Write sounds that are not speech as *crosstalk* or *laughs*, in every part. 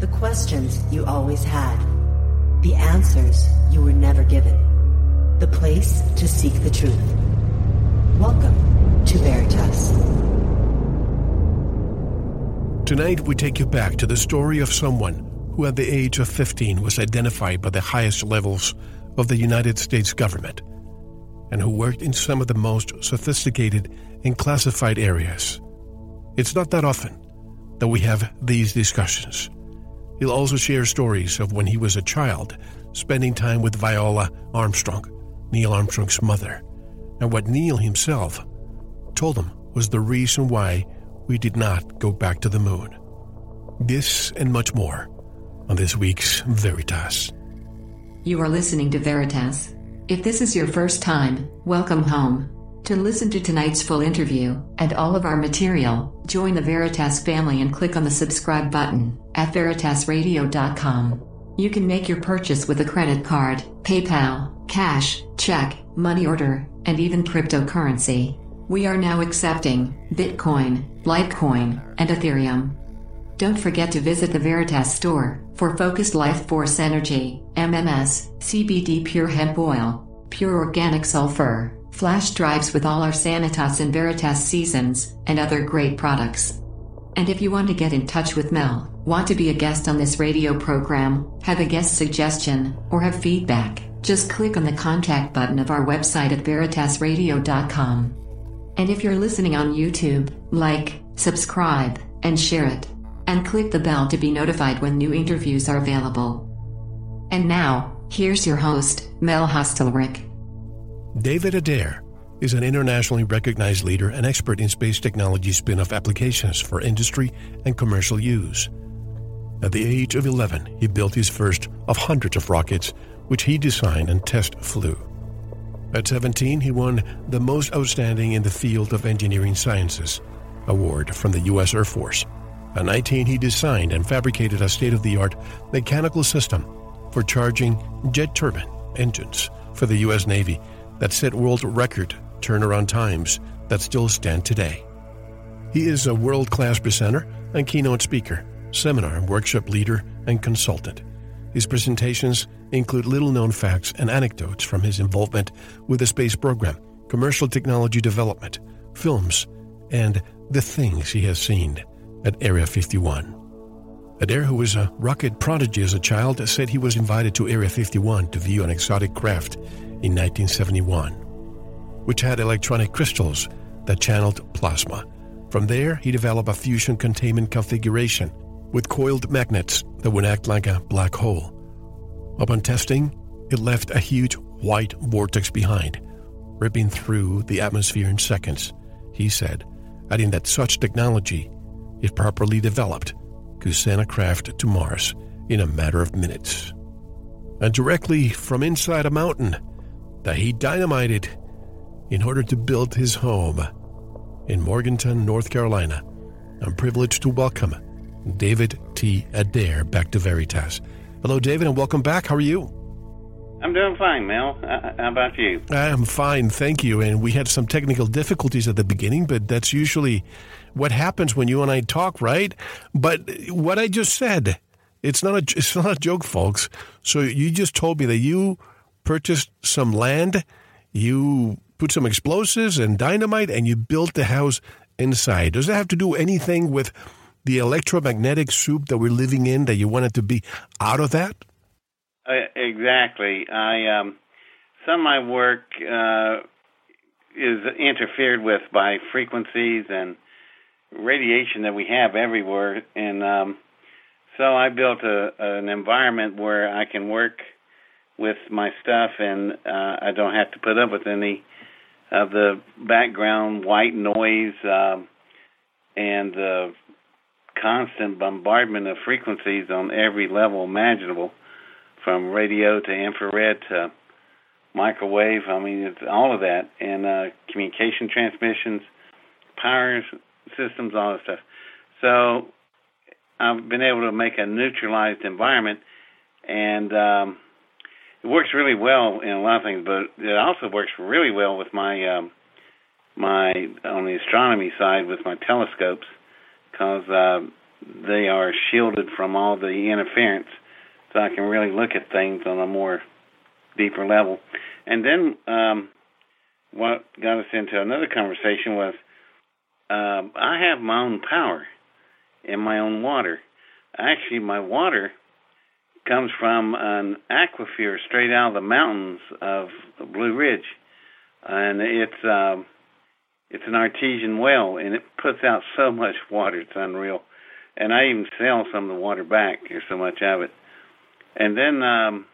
The questions you always had. The answers you were never given. The place to seek the truth. Welcome to Veritas. Tonight, we take you back to the story of someone who, at the age of 15, was identified by the highest levels of the United States government and who worked in some of the most sophisticated and classified areas. It's not that often that we have these discussions. He'll also share stories of when he was a child, spending time with Viola Armstrong, Neil Armstrong's mother, and what Neil himself told him was the reason why we did not go back to the moon. This and much more on this week's Veritas. You are listening to Veritas. If this is your first time, welcome home. To listen to tonight's full interview and all of our material, join the Veritas family and click on the subscribe button at veritasradio.com. You can make your purchase with a credit card, PayPal, cash, check, money order, and even cryptocurrency. We are now accepting Bitcoin, Litecoin, and Ethereum. Don't forget to visit the Veritas store for focused life force energy, MMS, CBD pure hemp oil, pure organic sulfur, flash drives with all our Sanitas and Veritas seasons, and other great products. And if you want to get in touch with Mel, want to be a guest on this radio program, have a guest suggestion, or have feedback, just click on the contact button of our website at veritasradio.com. And if you're listening on YouTube, like, subscribe, and share it and click the bell to be notified when new interviews are available. And now, here's your host, Mel Hostelrick. David Adair is an internationally recognized leader and expert in space technology spin off applications for industry and commercial use. At the age of 11, he built his first of hundreds of rockets, which he designed and test flew. At 17, he won the Most Outstanding in the Field of Engineering Sciences award from the U.S. Air Force. At 19, he designed and fabricated a state of the art mechanical system for charging jet turbine engines for the U.S. Navy that set world record turnaround times that still stand today. He is a world class presenter and keynote speaker, seminar and workshop leader, and consultant. His presentations include little known facts and anecdotes from his involvement with the space program, commercial technology development, films, and the things he has seen at Area 51. Adair, who was a rocket prodigy as a child, said he was invited to Area 51 to view an exotic craft in 1971, which had electronic crystals that channeled plasma. From there, he developed a fusion containment configuration with coiled magnets that would act like a black hole. Upon testing, it left a huge white vortex behind, ripping through the atmosphere in seconds, he said, adding that such technology if properly developed, could send a craft to Mars in a matter of minutes. And directly from inside a mountain that he dynamited in order to build his home in Morganton, North Carolina, I'm privileged to welcome David T. Adair back to Veritas. Hello, David, and welcome back. How are you? I'm doing fine, Mel. Uh, how about you? I'm fine, thank you. And we had some technical difficulties at the beginning, but that's usually what happens when you and I talk, right? But what I just said, it's not a it's not a joke, folks. So you just told me that you purchased some land, you put some explosives and dynamite, and you built the house inside. Does that have to do anything with the electromagnetic soup that we're living in? That you wanted to be out of that? Uh, exactly. I um, some of my work uh, is interfered with by frequencies and radiation that we have everywhere, and um, so I built a, an environment where I can work with my stuff, and uh, I don't have to put up with any of the background white noise um, and the constant bombardment of frequencies on every level imaginable, from radio to infrared to microwave. I mean, it's all of that, and uh, communication transmissions, power systems, all that stuff. So I've been able to make a neutralized environment, and um, it works really well in a lot of things. But it also works really well with my um, my on the astronomy side with my telescopes, because uh, they are shielded from all the interference, so I can really look at things on a more deeper level. And then um, what got us into another conversation was um, I have my own power in my own water. Actually, my water comes from an aquifer straight out of the mountains of Blue Ridge, and it's um, it's an artesian well, and it puts out so much water, it's unreal. And I even sell some of the water back. There's so much of it. And then um,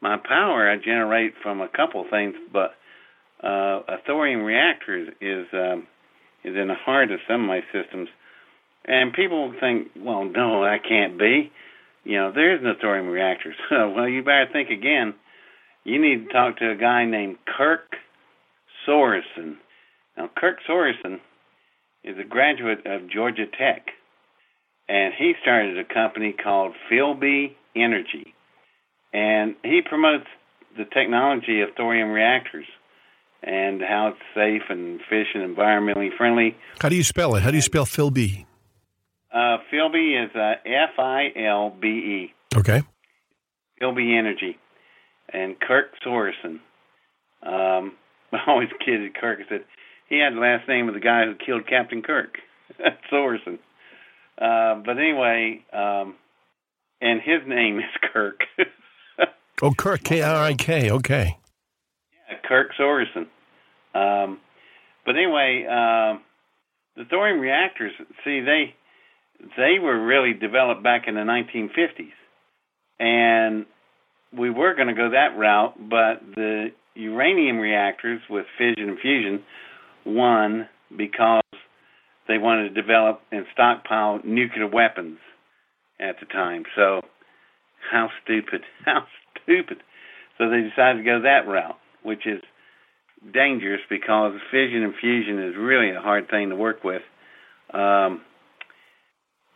my power I generate from a couple things, but uh, a thorium reactor is is, um, is in the heart of some of my systems. And people think, well, no, that can't be. You know, there is no thorium reactors. *laughs* well, you better think again. You need to talk to a guy named Kirk Sorensen. Now, Kirk Sorensen is a graduate of Georgia Tech, and he started a company called Flibe Energy, and he promotes the technology of thorium reactors and how it's safe and efficient, environmentally friendly. How do you spell it? How do you spell Flibe? Uh, Flibe is uh, F I L B E. Okay. Flibe Energy, and Kirk Sorensen. Um, *laughs* I always kidded Kirk. I said he had the last name of the guy who killed Captain Kirk, *laughs* Sorensen. Uh, but anyway, um, and his name is Kirk. *laughs* oh, Kirk, K R I K. Okay. Yeah, Kirk Sorensen. Um, but anyway, uh, the thorium reactors. See, they they were really developed back in the 1950s, and we were going to go that route, but the uranium reactors with fission and fusion won because they wanted to develop and stockpile nuclear weapons at the time. So, how stupid! *laughs* How stupid! So they decided to go that route, which is dangerous because fission and fusion is really a hard thing to work with. Um,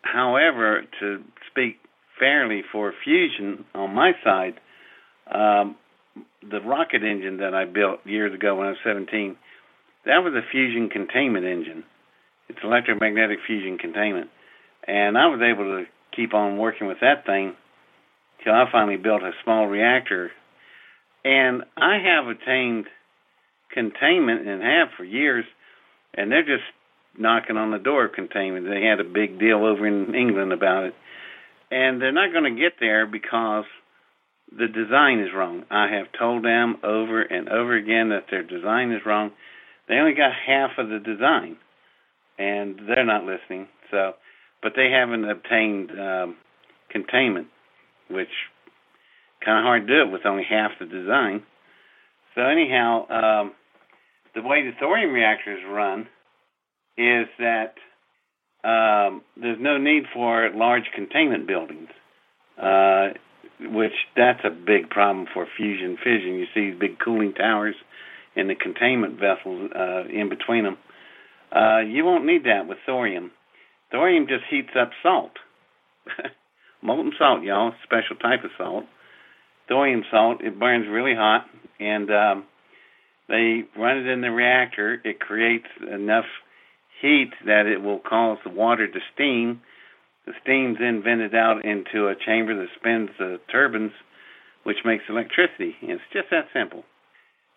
However, to speak fairly for fusion on my side, um, the rocket engine that I built years ago when I was 17, that was a fusion containment engine. It's electromagnetic fusion containment. And I was able to keep on working with that thing till I finally built a small reactor. And I have attained containment and have for years, and they're just knocking on the door of containment. They had a big deal over in England about it. And they're not going to get there because the design is wrong. I have told them over and over again that their design is wrong. They only got half of the design, and they're not listening. So, but they haven't obtained um, containment, which kind of hard to do it with only half the design. So anyhow, um, the way the thorium reactors run is that um, there's no need for large containment buildings, uh, which that's a big problem for fusion fission. You see big cooling towers and the containment vessels uh, in between them. Uh, you won't need that with thorium. Thorium just heats up salt. *laughs* Molten salt, y'all, special type of salt. Thorium salt, it burns really hot, and um, they run it in the reactor. It creates enough heat that it will cause the water to steam. The steam's then vented out into a chamber that spins the turbines, which makes electricity. It's just that simple.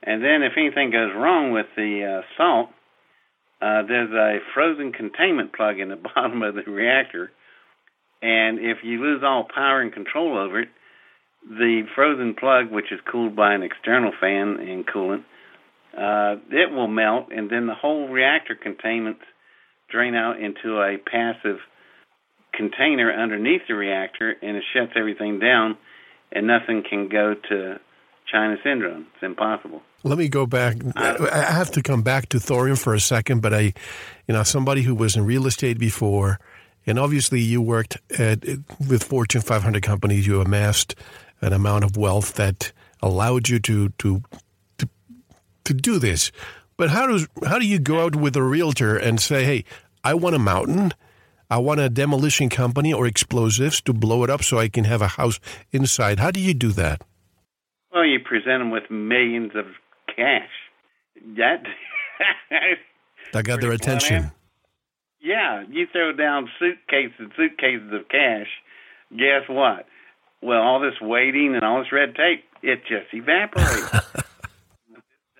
And then if anything goes wrong with the uh, salt, uh, there's a frozen containment plug in the *laughs* bottom of the reactor. And if you lose all power and control over it, the frozen plug, which is cooled by an external fan and coolant, uh, it will melt, and then the whole reactor containment drain out into a passive container underneath the reactor, and it shuts everything down, and nothing can go to China syndrome. It's impossible. Let me go back. I have to come back to thorium for a second, but I, you know, somebody who was in real estate before, and obviously you worked at, with Fortune 500 companies. You amassed an amount of wealth that allowed you to to to, do this. But how does how do you go out with a realtor and say, "Hey, I want a mountain, I want a demolition company or explosives to blow it up so I can have a house inside"? How do you do that? Well, you present them with millions of cash. That *laughs* that got their attention. Yeah, you throw down suitcases and suitcases of cash. Guess what? Well, all this waiting and all this red tape, it just evaporates. *laughs*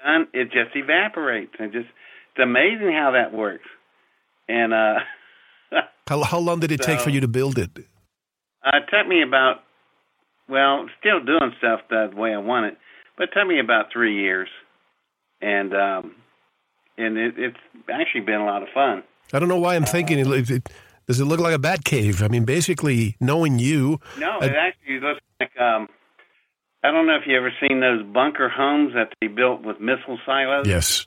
done, it just evaporates. And just it's amazing how that works. And uh *laughs* how how long did it so, take for you to build it? Uh, it took me about well, still doing stuff the way I want it, but it took me about three years, and um, and it, it's actually been a lot of fun. I don't know why I'm thinking it, it, does it look like a bat cave? I mean, basically knowing you. No, it actually looks like. Um, I don't know if you ever seen those bunker homes that they built with missile silos. Yes.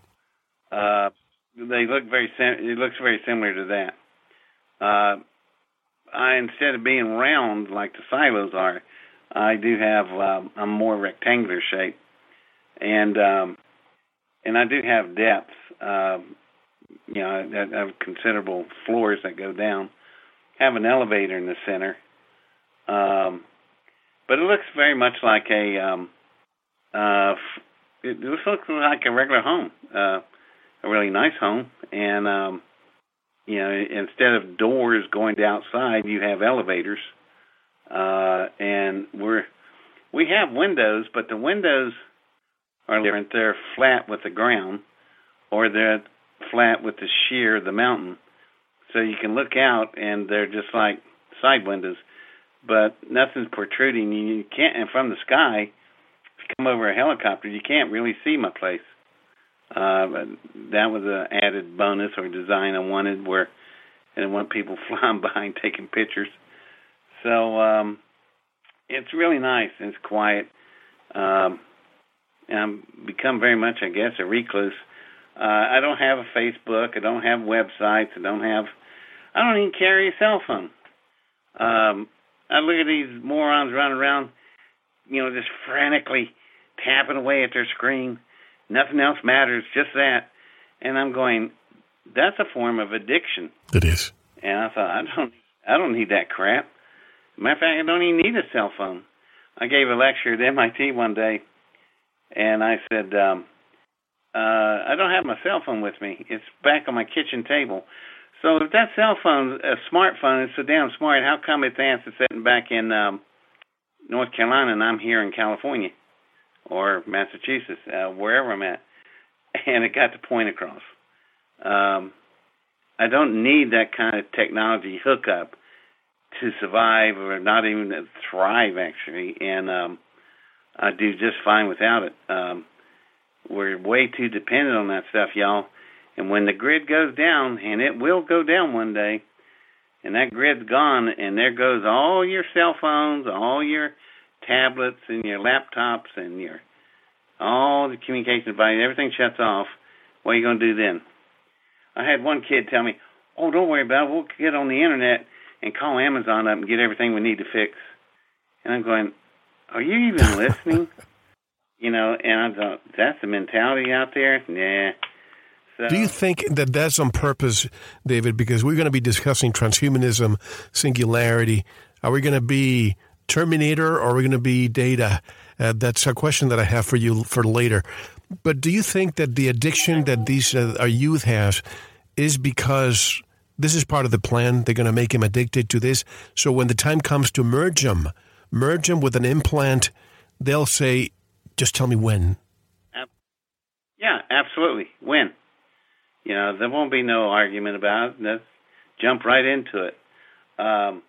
Uh, they look very. Sim- it looks very similar to that. Uh, I instead of being round like the silos are, I do have um, a more rectangular shape, and um, and I do have depth. Um, you know, I have considerable floors that go down. Have an elevator in the center, um, but it looks very much like a. Um, uh, it looks like a regular home, uh, a really nice home, and um, you know, instead of doors going to outside, you have elevators, uh, and we're we have windows, but the windows are different. They're flat with the ground, or they're flat with the sheer of the mountain. So you can look out and they're just like side windows, but nothing's protruding. You can't, and from the sky, if you come over a helicopter, you can't really see my place. Uh, but that was an added bonus or design I wanted where I didn't want people *laughs* flying by and taking pictures. So um, it's really nice and it's quiet. Um, and I've become very much, I guess, a recluse. Uh, I don't have a Facebook. I don't have websites. I don't have. I don't even carry a cell phone. Um, I look at these morons running around, you know, just frantically tapping away at their screen. Nothing else matters, just that. And I'm going, that's a form of addiction. It is. And I thought, I don't, I don't need that crap. Matter of fact, I don't even need a cell phone. I gave a lecture at MIT one day, and I said, um, uh, I don't have my cell phone with me. It's back on my kitchen table. So if that cell phone, a smartphone, is so damn smart, how come it's answer sitting back in um, North Carolina and I'm here in California or Massachusetts, uh, wherever I'm at? *laughs* And it got the point across. Um, I don't need that kind of technology hookup to survive or not even thrive, actually. And um, I do just fine without it. Um, we're way too dependent on that stuff, y'all. And when the grid goes down, and it will go down one day, and that grid's gone, and there goes all your cell phones, all your tablets, and your laptops, and your all the communication devices, everything shuts off. What are you going to do then? I had one kid tell me, "Oh, don't worry about it. We'll get on the internet and call Amazon up and get everything we need to fix." And I'm going, "Are you even listening?" *laughs* you know, and I thought that's the mentality out there. Nah. So, Do you think that that's on purpose, David? Because we're going to be discussing transhumanism, singularity. Are we going to be Terminator or are we going to be Data? Uh, that's a question that I have for you for later. But do you think that the addiction that these uh, our youth has is because this is part of the plan? They're going to make him addicted to this. So when the time comes to merge him, merge him with an implant, they'll say, just tell me when. Yeah, absolutely. When. You know, there won't be no argument about it. Let's jump right into it. Um,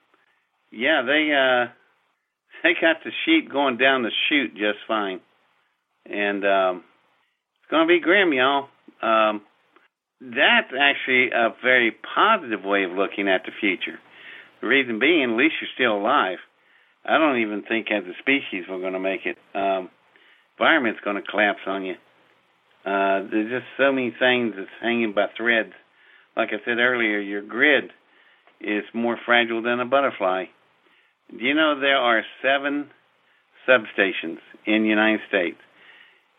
yeah, they uh, *laughs* they got the sheet going down the chute just fine, and um, it's going to be grim, y'all. Um, that's actually a very positive way of looking at the future. The reason being, at least you're still alive. I don't even think as a species we're going to make it. Um, environment's going to collapse on you. Uh, there's just so many things that's hanging by threads. Like I said earlier, your grid is more fragile than a butterfly. Do you know there are seven substations in the United States?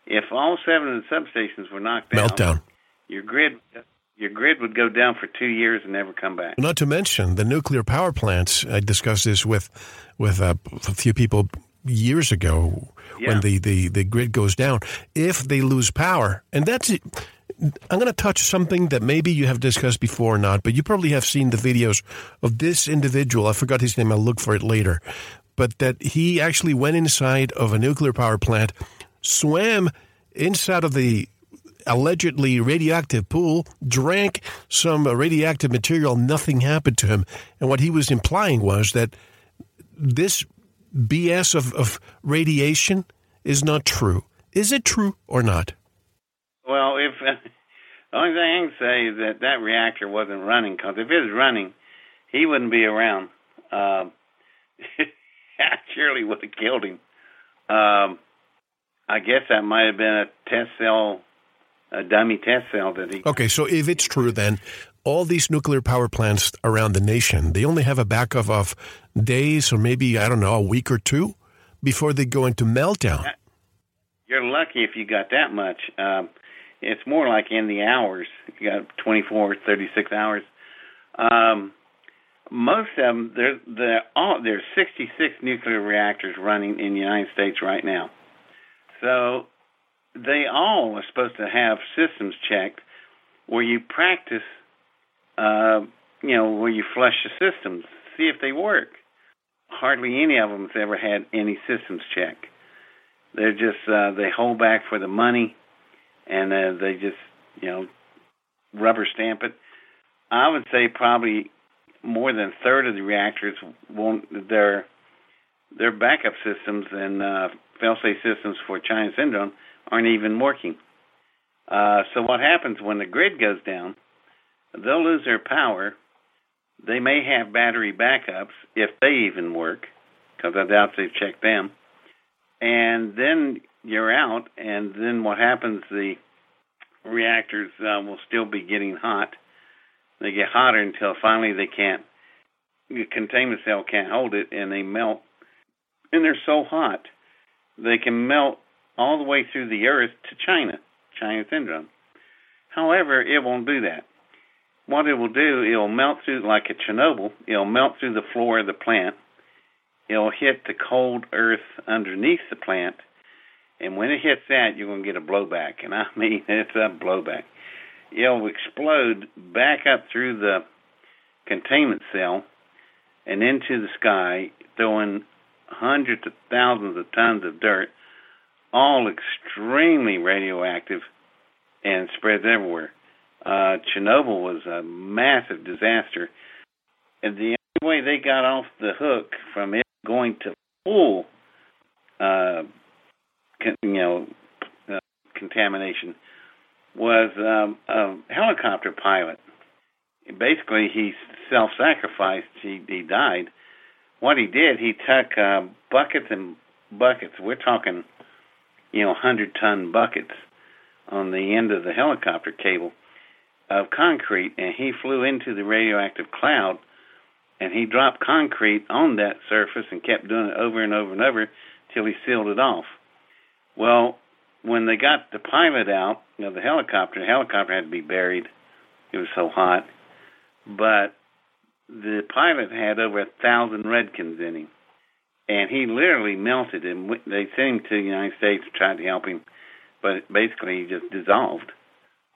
If all seven of the substations were knocked down, meltdown, your grid your grid would go down for two years and never come back. Not to mention the nuclear power plants. I discussed this with with uh, a few people years ago yeah. when the, the, the grid goes down. If they lose power, and that's it. I'm going to touch something that maybe you have discussed before or not, but you probably have seen the videos of this individual. I forgot his name. I'll look for it later. But that he actually went inside of a nuclear power plant, swam inside of the allegedly radioactive pool, drank some radioactive material, nothing happened to him. And what he was implying was that this BS of, of radiation is not true. Is it true or not? Well, if uh, *laughs* the only thing I can say is that that reactor wasn't running, because if it was running, he wouldn't be around. Um, *laughs* surely would have killed him. Um, I guess that might have been a test cell, a dummy test cell that he. Okay, so if it's true, then all these nuclear power plants around the nation, they only have a backup of days or maybe, I don't know, a week or two before they go into meltdown. You're lucky if you got that much. Um, it's more like in the hours. You got 24, 36 hours. Um, most of them, there, there, all, there's 66 nuclear reactors running in the United States right now. So they all are supposed to have systems checked where you practice, uh, you know, where you flush the systems, see if they work. Hardly any of them has ever had any systems check. They're just uh, they hold back for the money, and uh, they just you know rubber stamp it. I would say probably more than a third of the reactors won't their their backup systems and uh, fail-safe systems for China syndrome aren't even working. Uh, so what happens when the grid goes down? They'll lose their power. They may have battery backups if they even work, because I doubt they've checked them. And then you're out, and then what happens? The reactors uh, will still be getting hot. They get hotter until finally they can't. The containment cell can't hold it, and they melt. And they're so hot they can melt all the way through the earth to China, China syndrome. However, it won't do that. What it will do, it'll melt through like a Chernobyl. It'll melt through the floor of the plant. It'll hit the cold earth underneath the plant, and when it hits that, you're going to get a blowback. And I *laughs* mean, it's a blowback. It'll explode back up through the containment cell and into the sky, throwing hundreds of thousands of tons of dirt, all extremely radioactive and spreads everywhere. Uh, Chernobyl was a massive disaster, and the only way they got off the hook from it going to full, uh, con- you know, uh, contamination was um, a helicopter pilot. Basically, he self-sacrificed. He he died what he did, he took uh, buckets and buckets. We're talking, you know, hundred ton buckets on the end of the helicopter cable of concrete, and he flew into the radioactive cloud, and he dropped concrete on that surface and kept doing it over and over and over till he sealed it off. Well, when they got the pilot out of you know, the helicopter, the helicopter had to be buried. It was so hot. But the pilot had over a thousand roentgens in him, and he literally melted. And they sent him to the United States to try to help him, but basically he just dissolved.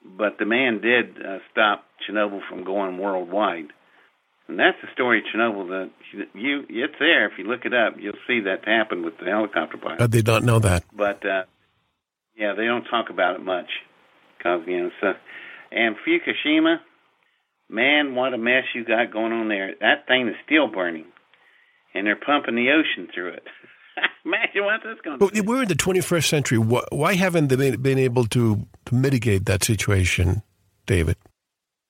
But the man did uh, stop Chernobyl from going worldwide, and that's the story of Chernobyl. That you, it's there. If you look it up, you'll see that happen with the helicopter pilot. I did not know that. But uh, yeah, they don't talk about it much, because you know. So, and Fukushima, man, what a mess you got going on there. That thing is still burning, and they're pumping the ocean through it. *laughs* Imagine what that's going to do. We're in the 21st century. Why haven't they been able to, to mitigate that situation, David?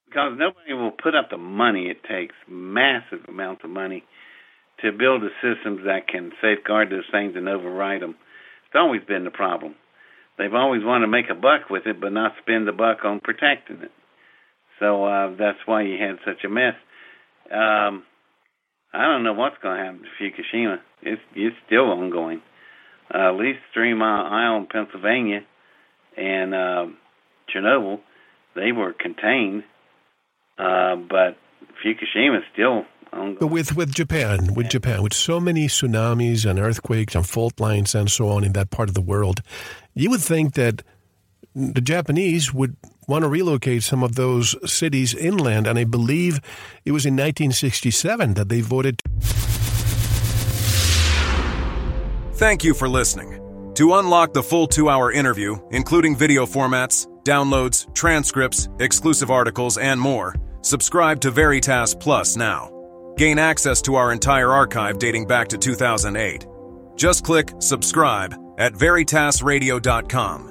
Because nobody will put up the money it takes, massive amounts of money, to build the systems that can safeguard those things and override them. It's always been the problem. They've always wanted to make a buck with it, but not spend the buck on protecting it. So uh, that's why you had such a mess. Um, I don't know what's going to happen to Fukushima. It's it's still ongoing. Uh, at least Three Mile Island, Pennsylvania, and uh, Chernobyl, they were contained, uh, but Fukushima is still ongoing. But with with Japan, with Japan, with so many tsunamis and earthquakes and fault lines and so on in that part of the world, you would think that the Japanese would want to relocate some of those cities inland. And I believe it was in 1967 that they voted. Thank you for listening. To unlock the full two hour interview, including video formats, downloads, transcripts, exclusive articles, and more, subscribe to Veritas Plus now. Gain access to our entire archive dating back to 2008. Just click subscribe at veritasradio.com.